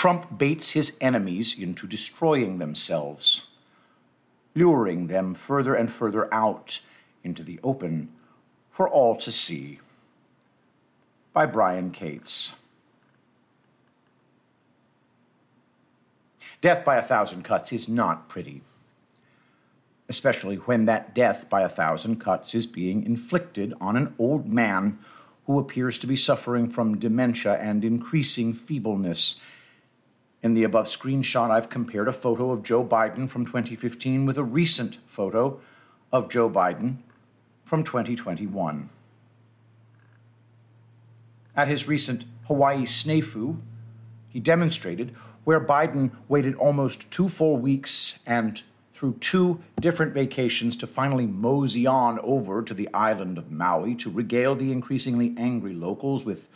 Trump baits his enemies into destroying themselves, luring them further and further out into the open for all to see. By Brian Cates. Death by a thousand cuts is not pretty, especially when that death by a thousand cuts is being inflicted on an old man who appears to be suffering from dementia and increasing feebleness. In the above screenshot, I've compared a photo of Joe Biden from 2015 with a recent photo of Joe Biden from 2021. At his recent Hawaii snafu, he demonstrated where Biden waited almost two full weeks and through two different vacations to finally mosey on over to the island of Maui to regale the increasingly angry locals with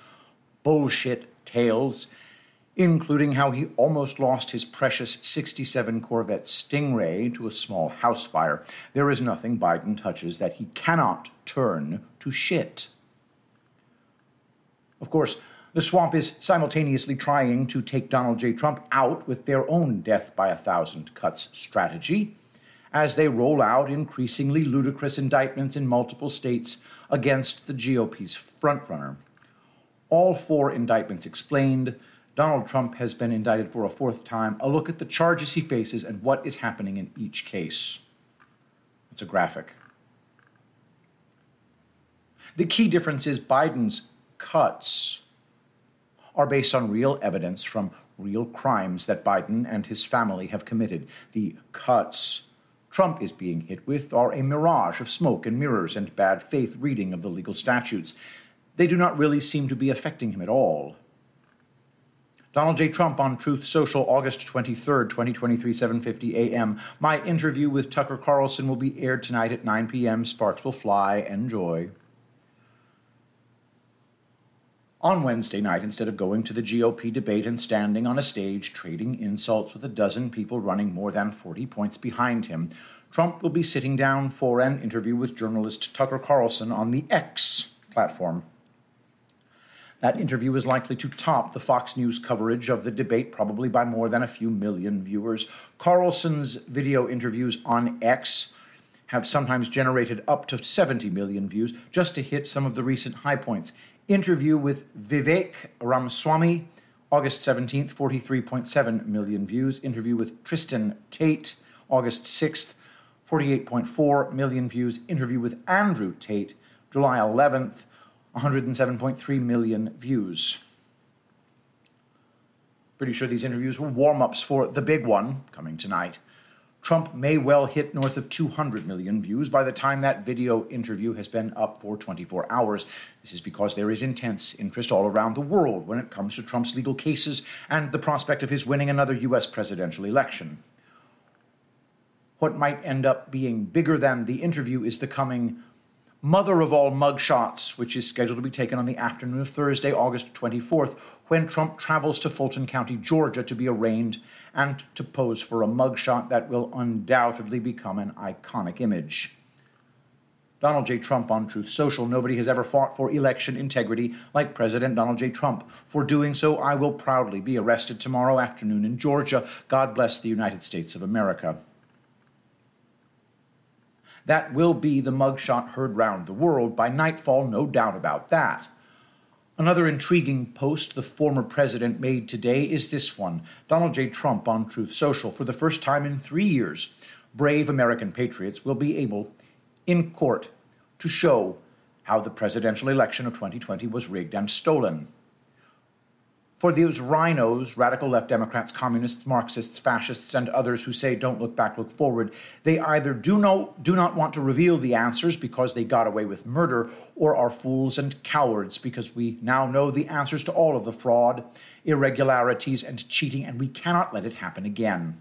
bullshit tales, including how he almost lost his precious 67 Corvette Stingray to a small house fire. There is nothing Biden touches that he cannot turn to shit. Of course, the swamp is simultaneously trying to take Donald J. Trump out with their own death by a thousand cuts strategy as they roll out increasingly ludicrous indictments in multiple states against the GOP's frontrunner. All four indictments explained. Donald Trump has been indicted for a fourth time. A look at the charges he faces and what is happening in each case. It's a graphic. The key difference is Biden's cuts are based on real evidence from real crimes that Biden and his family have committed. The cuts Trump is being hit with are a mirage of smoke and mirrors and bad faith reading of the legal statutes. They do not really seem to be affecting him at all. Donald J. Trump on Truth Social, August 23rd, 2023, 7:50 a.m. My interview with Tucker Carlson will be aired tonight at 9 p.m. Sparks will fly. Enjoy on Wednesday night instead of going to the GOP debate and standing on a stage trading insults with a dozen people running more than 40 points behind him. Trump will be sitting down for an interview with journalist Tucker Carlson on the X platform. That interview is likely to top the Fox News coverage of the debate, probably by more than a few million viewers. Carlson's video interviews on X have sometimes generated up to 70 million views just to hit some of the recent high points. Interview with Vivek Ramaswamy, August 17th, 43.7 million views. Interview with Tristan Tate, August 6th, 48.4 million views. Interview with Andrew Tate, July 11th, 107.3 million views. Pretty sure these interviews were warm ups for the big one coming tonight. Trump may well hit north of 200 million views by the time that video interview has been up for 24 hours. This is because there is intense interest all around the world when it comes to Trump's legal cases and the prospect of his winning another U.S. presidential election. What might end up being bigger than the interview is the coming mother of all mugshots, which is scheduled to be taken on the afternoon of Thursday, August 24th, when Trump travels to Fulton County, Georgia to be arraigned and to pose for a mugshot that will undoubtedly become an iconic image. Donald J. Trump on Truth Social. Nobody has ever fought for election integrity like President Donald J. Trump. For doing so, I will proudly be arrested tomorrow afternoon in Georgia. God bless the United States of America. That will be the mugshot heard round the world by nightfall, no doubt about that. Another intriguing post the former president made today is this one Donald J. Trump on Truth Social. For the first time in three years, brave American patriots will be able, in court, to show how the presidential election of 2020 was rigged and stolen for those RINOs, radical left Democrats, communists, Marxists, fascists, and others who say don't look back, look forward, they either do, know, do not want to reveal the answers because they got away with murder, or are fools and cowards because we now know the answers to all of the fraud, irregularities, and cheating, and we cannot let it happen again.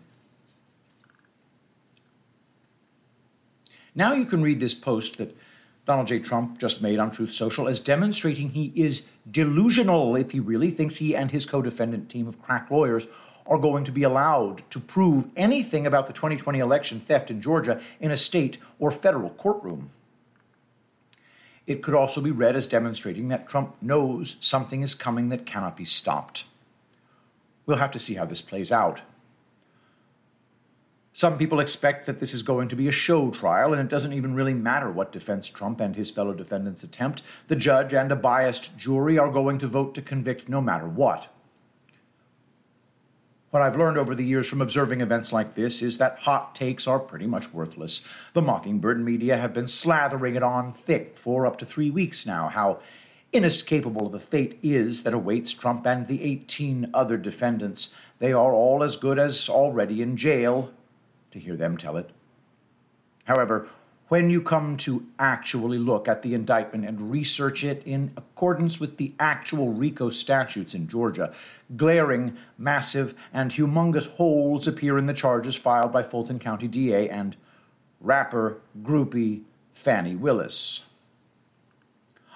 Now you can read this post that Donald J. Trump just made on Truth Social as demonstrating he is delusional if he really thinks he and his co defendant team of crack lawyers are going to be allowed to prove anything about the 2020 election theft in Georgia in a state or federal courtroom. It could also be read as demonstrating that Trump knows something is coming that cannot be stopped. We'll have to see how this plays out. Some people expect that this is going to be a show trial, and it doesn't even really matter what defense Trump and his fellow defendants attempt. The judge and a biased jury are going to vote to convict no matter what. What I've learned over the years from observing events like this is that hot takes are pretty much worthless. The Mockingbird media have been slathering it on thick for up to three weeks now, how inescapable the fate is that awaits Trump and the 18 other defendants. They are all as good as already in jail, to hear them tell it. However, when you come to actually look at the indictment and research it in accordance with the actual RICO statutes in Georgia, glaring, massive, and humongous holes appear in the charges filed by Fulton County DA and rapper groupie Fani Willis.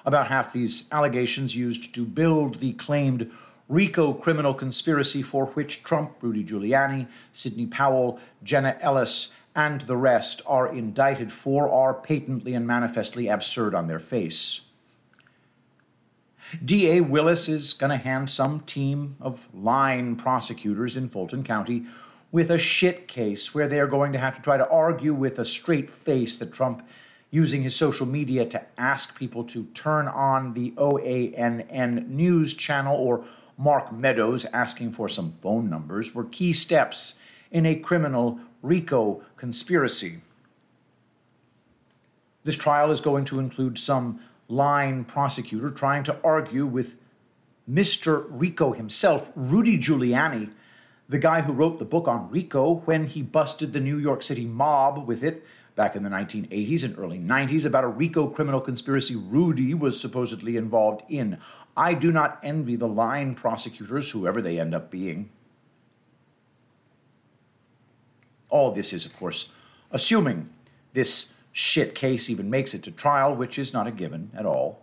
About half these allegations used to build the claimed RICO criminal conspiracy for which Trump, Rudy Giuliani, Sidney Powell, Jenna Ellis, and the rest are indicted for are patently and manifestly absurd on their face. D.A. Willis is going to hand some team of line prosecutors in Fulton County with a shit case where they are going to have to try to argue with a straight face that Trump, using his social media to ask people to turn on the OANN news channel or Mark Meadows asking for some phone numbers, were key steps in a criminal RICO conspiracy. This trial is going to include some line prosecutor trying to argue with Mr. RICO himself, Rudy Giuliani, the guy who wrote the book on RICO when he busted the New York City mob with it back in the 1980s and early 90s about a RICO criminal conspiracy Rudy was supposedly involved in. I do not envy the line prosecutors, whoever they end up being. All this is, of course, assuming this shit case even makes it to trial, which is not a given at all.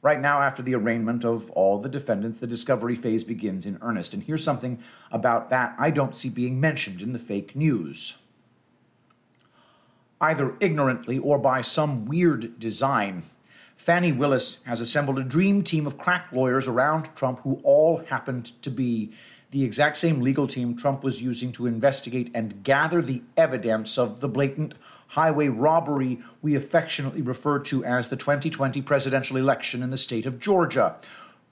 Right now, after the arraignment of all the defendants, the discovery phase begins in earnest. And here's something about that I don't see being mentioned in the fake news. Either ignorantly or by some weird design, Fani Willis has assembled a dream team of crack lawyers around Trump who all happened to be the exact same legal team Trump was using to investigate and gather the evidence of the blatant highway robbery we affectionately refer to as the 2020 presidential election in the state of Georgia.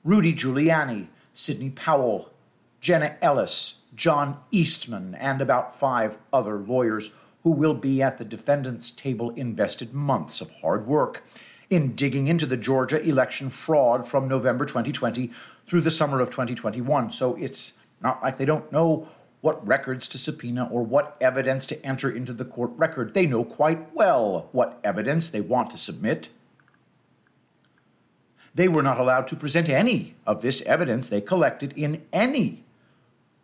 Rudy Giuliani, Sidney Powell, Jenna Ellis, John Eastman, and about five other lawyers who will be at the defendant's table invested months of hard work in digging into the Georgia election fraud from November 2020 through the summer of 2021. So it's not like they don't know what records to subpoena or what evidence to enter into the court record. They know quite well what evidence they want to submit. They were not allowed to present any of this evidence they collected in any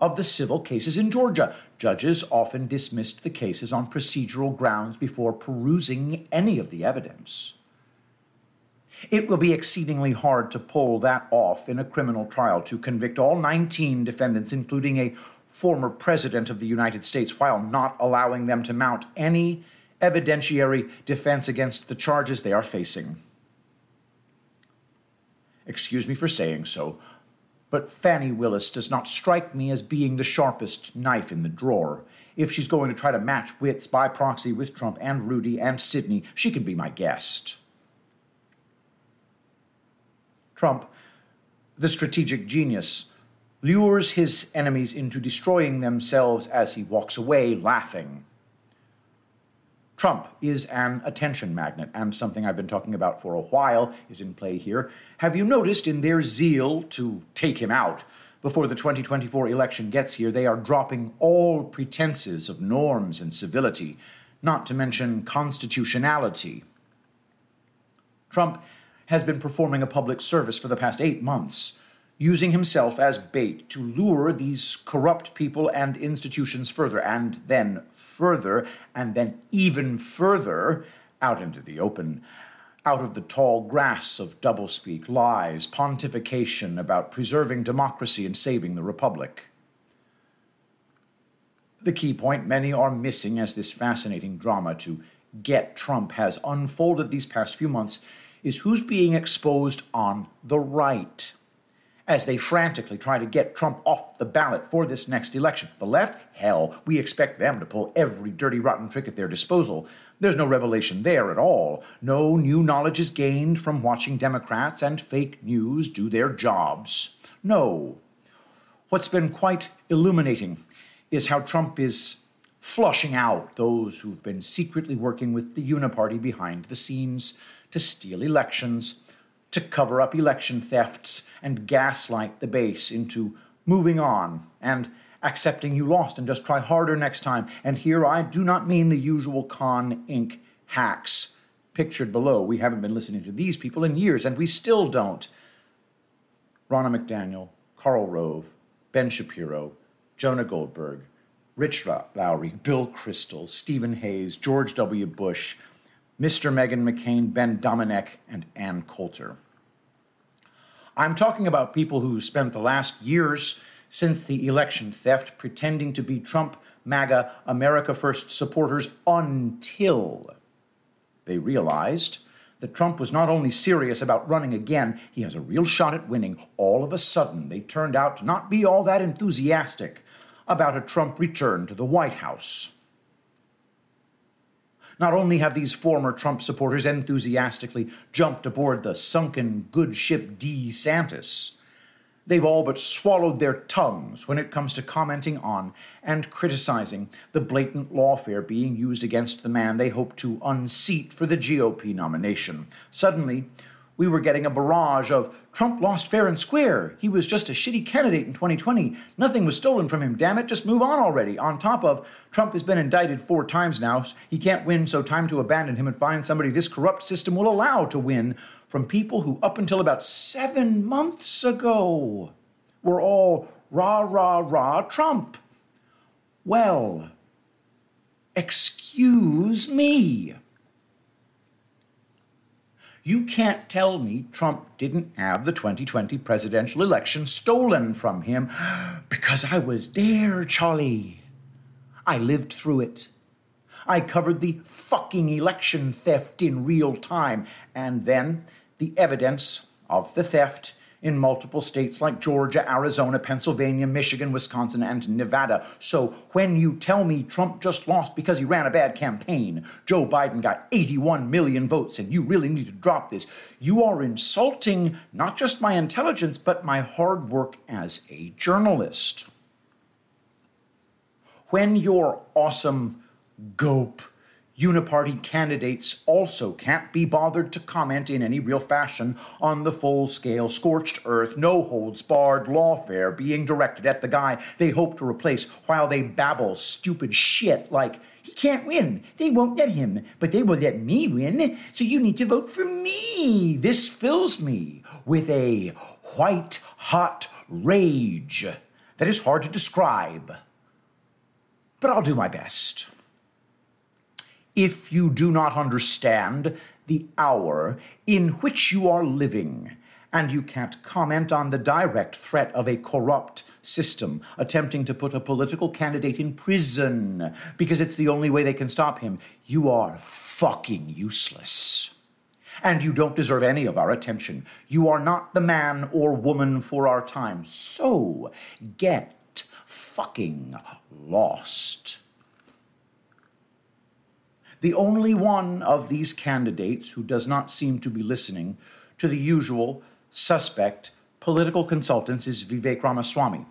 of the civil cases in Georgia. Judges often dismissed the cases on procedural grounds before perusing any of the evidence. It will be exceedingly hard to pull that off in a criminal trial to convict all 19 defendants, including a former president of the United States, while not allowing them to mount any evidentiary defense against the charges they are facing. Excuse me for saying so, but Fani Willis does not strike me as being the sharpest knife in the drawer. If she's going to try to match wits by proxy with Trump and Rudy and Sidney, she can be my guest. Trump, the strategic genius, lures his enemies into destroying themselves as he walks away laughing. Trump is an attention magnet, and something I've been talking about for a while is in play here. Have you noticed in their zeal to take him out before the 2024 election gets here, they are dropping all pretenses of norms and civility, not to mention constitutionality? Trump has been performing a public service for the past eight months, using himself as bait to lure these corrupt people and institutions further, and then further, and then even further out into the open, out of the tall grass of doublespeak, lies, pontification about preserving democracy and saving the republic. The key point many are missing as this fascinating drama to get Trump has unfolded these past few months is who's being exposed on the right. As they frantically try to get Trump off the ballot for this next election. The left? Hell, we expect them to pull every dirty, rotten trick at their disposal. There's no revelation there at all. No new knowledge is gained from watching Democrats and fake news do their jobs. No. What's been quite illuminating is how Trump is flushing out those who've been secretly working with the Uniparty behind the scenes to steal elections, to cover up election thefts, and gaslight the base into moving on and accepting you lost and just try harder next time. And here I do not mean the usual Con Inc. hacks pictured below. We haven't been listening to these people in years, and we still don't. Ronna McDaniel, Karl Rove, Ben Shapiro, Jonah Goldberg, Rich Lowry, Bill Kristol, Stephen Hayes, George W. Bush, Mr. Megan McCain, Ben Domenech, and Ann Coulter. I'm talking about people who spent the last years since the election theft pretending to be Trump, MAGA, America First supporters until they realized that Trump was not only serious about running again, he has a real shot at winning. All of a sudden, they turned out to not be all that enthusiastic about a Trump return to the White House. Not only have these former Trump supporters enthusiastically jumped aboard the sunken good ship DeSantis, they've all but swallowed their tongues when it comes to commenting on and criticizing the blatant lawfare being used against the man they hope to unseat for the GOP nomination. Suddenly, we were getting a barrage of Trump lost fair and square. He was just a shitty candidate in 2020. Nothing was stolen from him. Damn it, just move on already. On top of, Trump has been indicted four times now. He can't win, so time to abandon him and find somebody this corrupt system will allow to win from people who, up until about seven months ago, were all rah, rah, rah Trump. Well, excuse me. You can't tell me Trump didn't have the 2020 presidential election stolen from him because I was there, Charlie. I lived through it. I covered the fucking election theft in real time, and then the evidence of the theft in multiple states like Georgia, Arizona, Pennsylvania, Michigan, Wisconsin, and Nevada. So when you tell me Trump just lost because he ran a bad campaign, Joe Biden got 81 million votes, and you really need to drop this, you are insulting not just my intelligence, but my hard work as a journalist. When your awesome gope Uniparty candidates also can't be bothered to comment in any real fashion on the full scale, scorched earth, no holds barred lawfare being directed at the guy they hope to replace while they babble stupid shit like, he can't win. They won't let him, but they will let me win, so you need to vote for me. This fills me with a white hot rage that is hard to describe. But I'll do my best if you do not understand the hour in which you are living, and you can't comment on the direct threat of a corrupt system attempting to put a political candidate in prison because it's the only way they can stop him, you are fucking useless. And you don't deserve any of our attention. You are not the man or woman for our time. So get fucking lost. The only one of these candidates who does not seem to be listening to the usual suspect political consultants is Vivek Ramaswamy.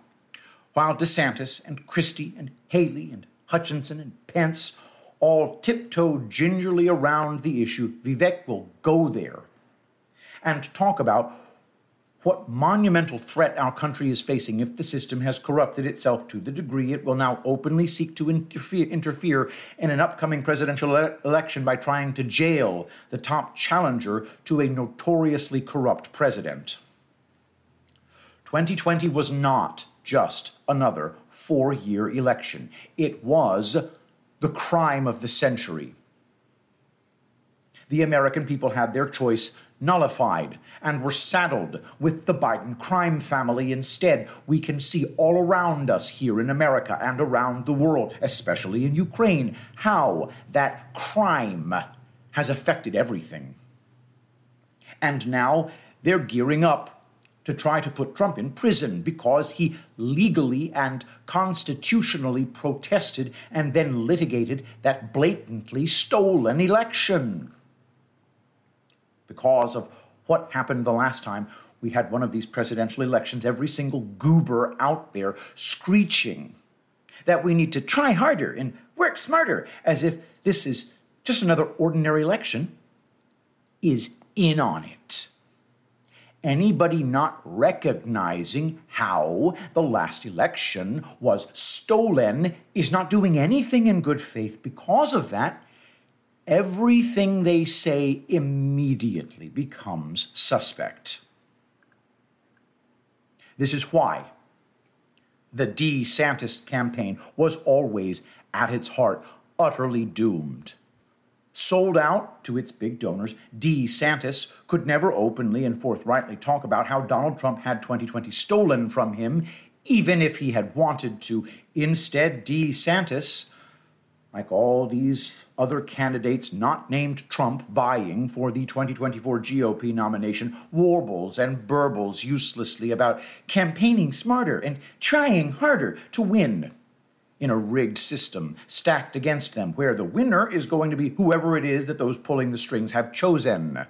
While DeSantis and Christie and Haley and Hutchinson and Pence all tiptoe gingerly around the issue, Vivek will go there and talk about what monumental threat our country is facing if the system has corrupted itself to the degree it will now openly seek to interfere, interfere in an upcoming presidential ele- election by trying to jail the top challenger to a notoriously corrupt president. 2020 was not just another four year election, it was the crime of the century. The American people had their choice nullified and were saddled with the Biden crime family instead. We can see all around us here in America and around the world, especially in Ukraine, how that crime has affected everything. And now they're gearing up to try to put Trump in prison because he legally and constitutionally protested and then litigated that blatantly stolen election. Because of what happened the last time we had one of these presidential elections, every single goober out there screeching that we need to try harder and work smarter, as if this is just another ordinary election, is in on it anybody not recognizing how the last election was stolen is not doing anything in good faith because of that. Everything they say immediately becomes suspect. This is why the DeSantis campaign was always, at its heart, utterly doomed sold out to its big donors, DeSantis could never openly and forthrightly talk about how Donald Trump had 2020 stolen from him, even if he had wanted to. Instead, DeSantis, like all these other candidates not named Trump vying for the 2024 GOP nomination, warbles and burbles uselessly about campaigning smarter and trying harder to win in a rigged system stacked against them, where the winner is going to be whoever it is that those pulling the strings have chosen,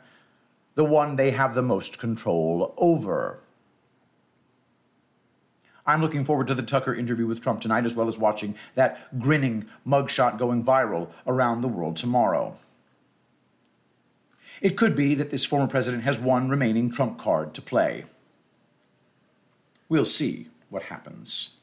the one they have the most control over. I'm looking forward to the Tucker interview with Trump tonight, as well as watching that grinning mugshot going viral around the world tomorrow. It could be that this former president has one remaining trump card to play. We'll see what happens.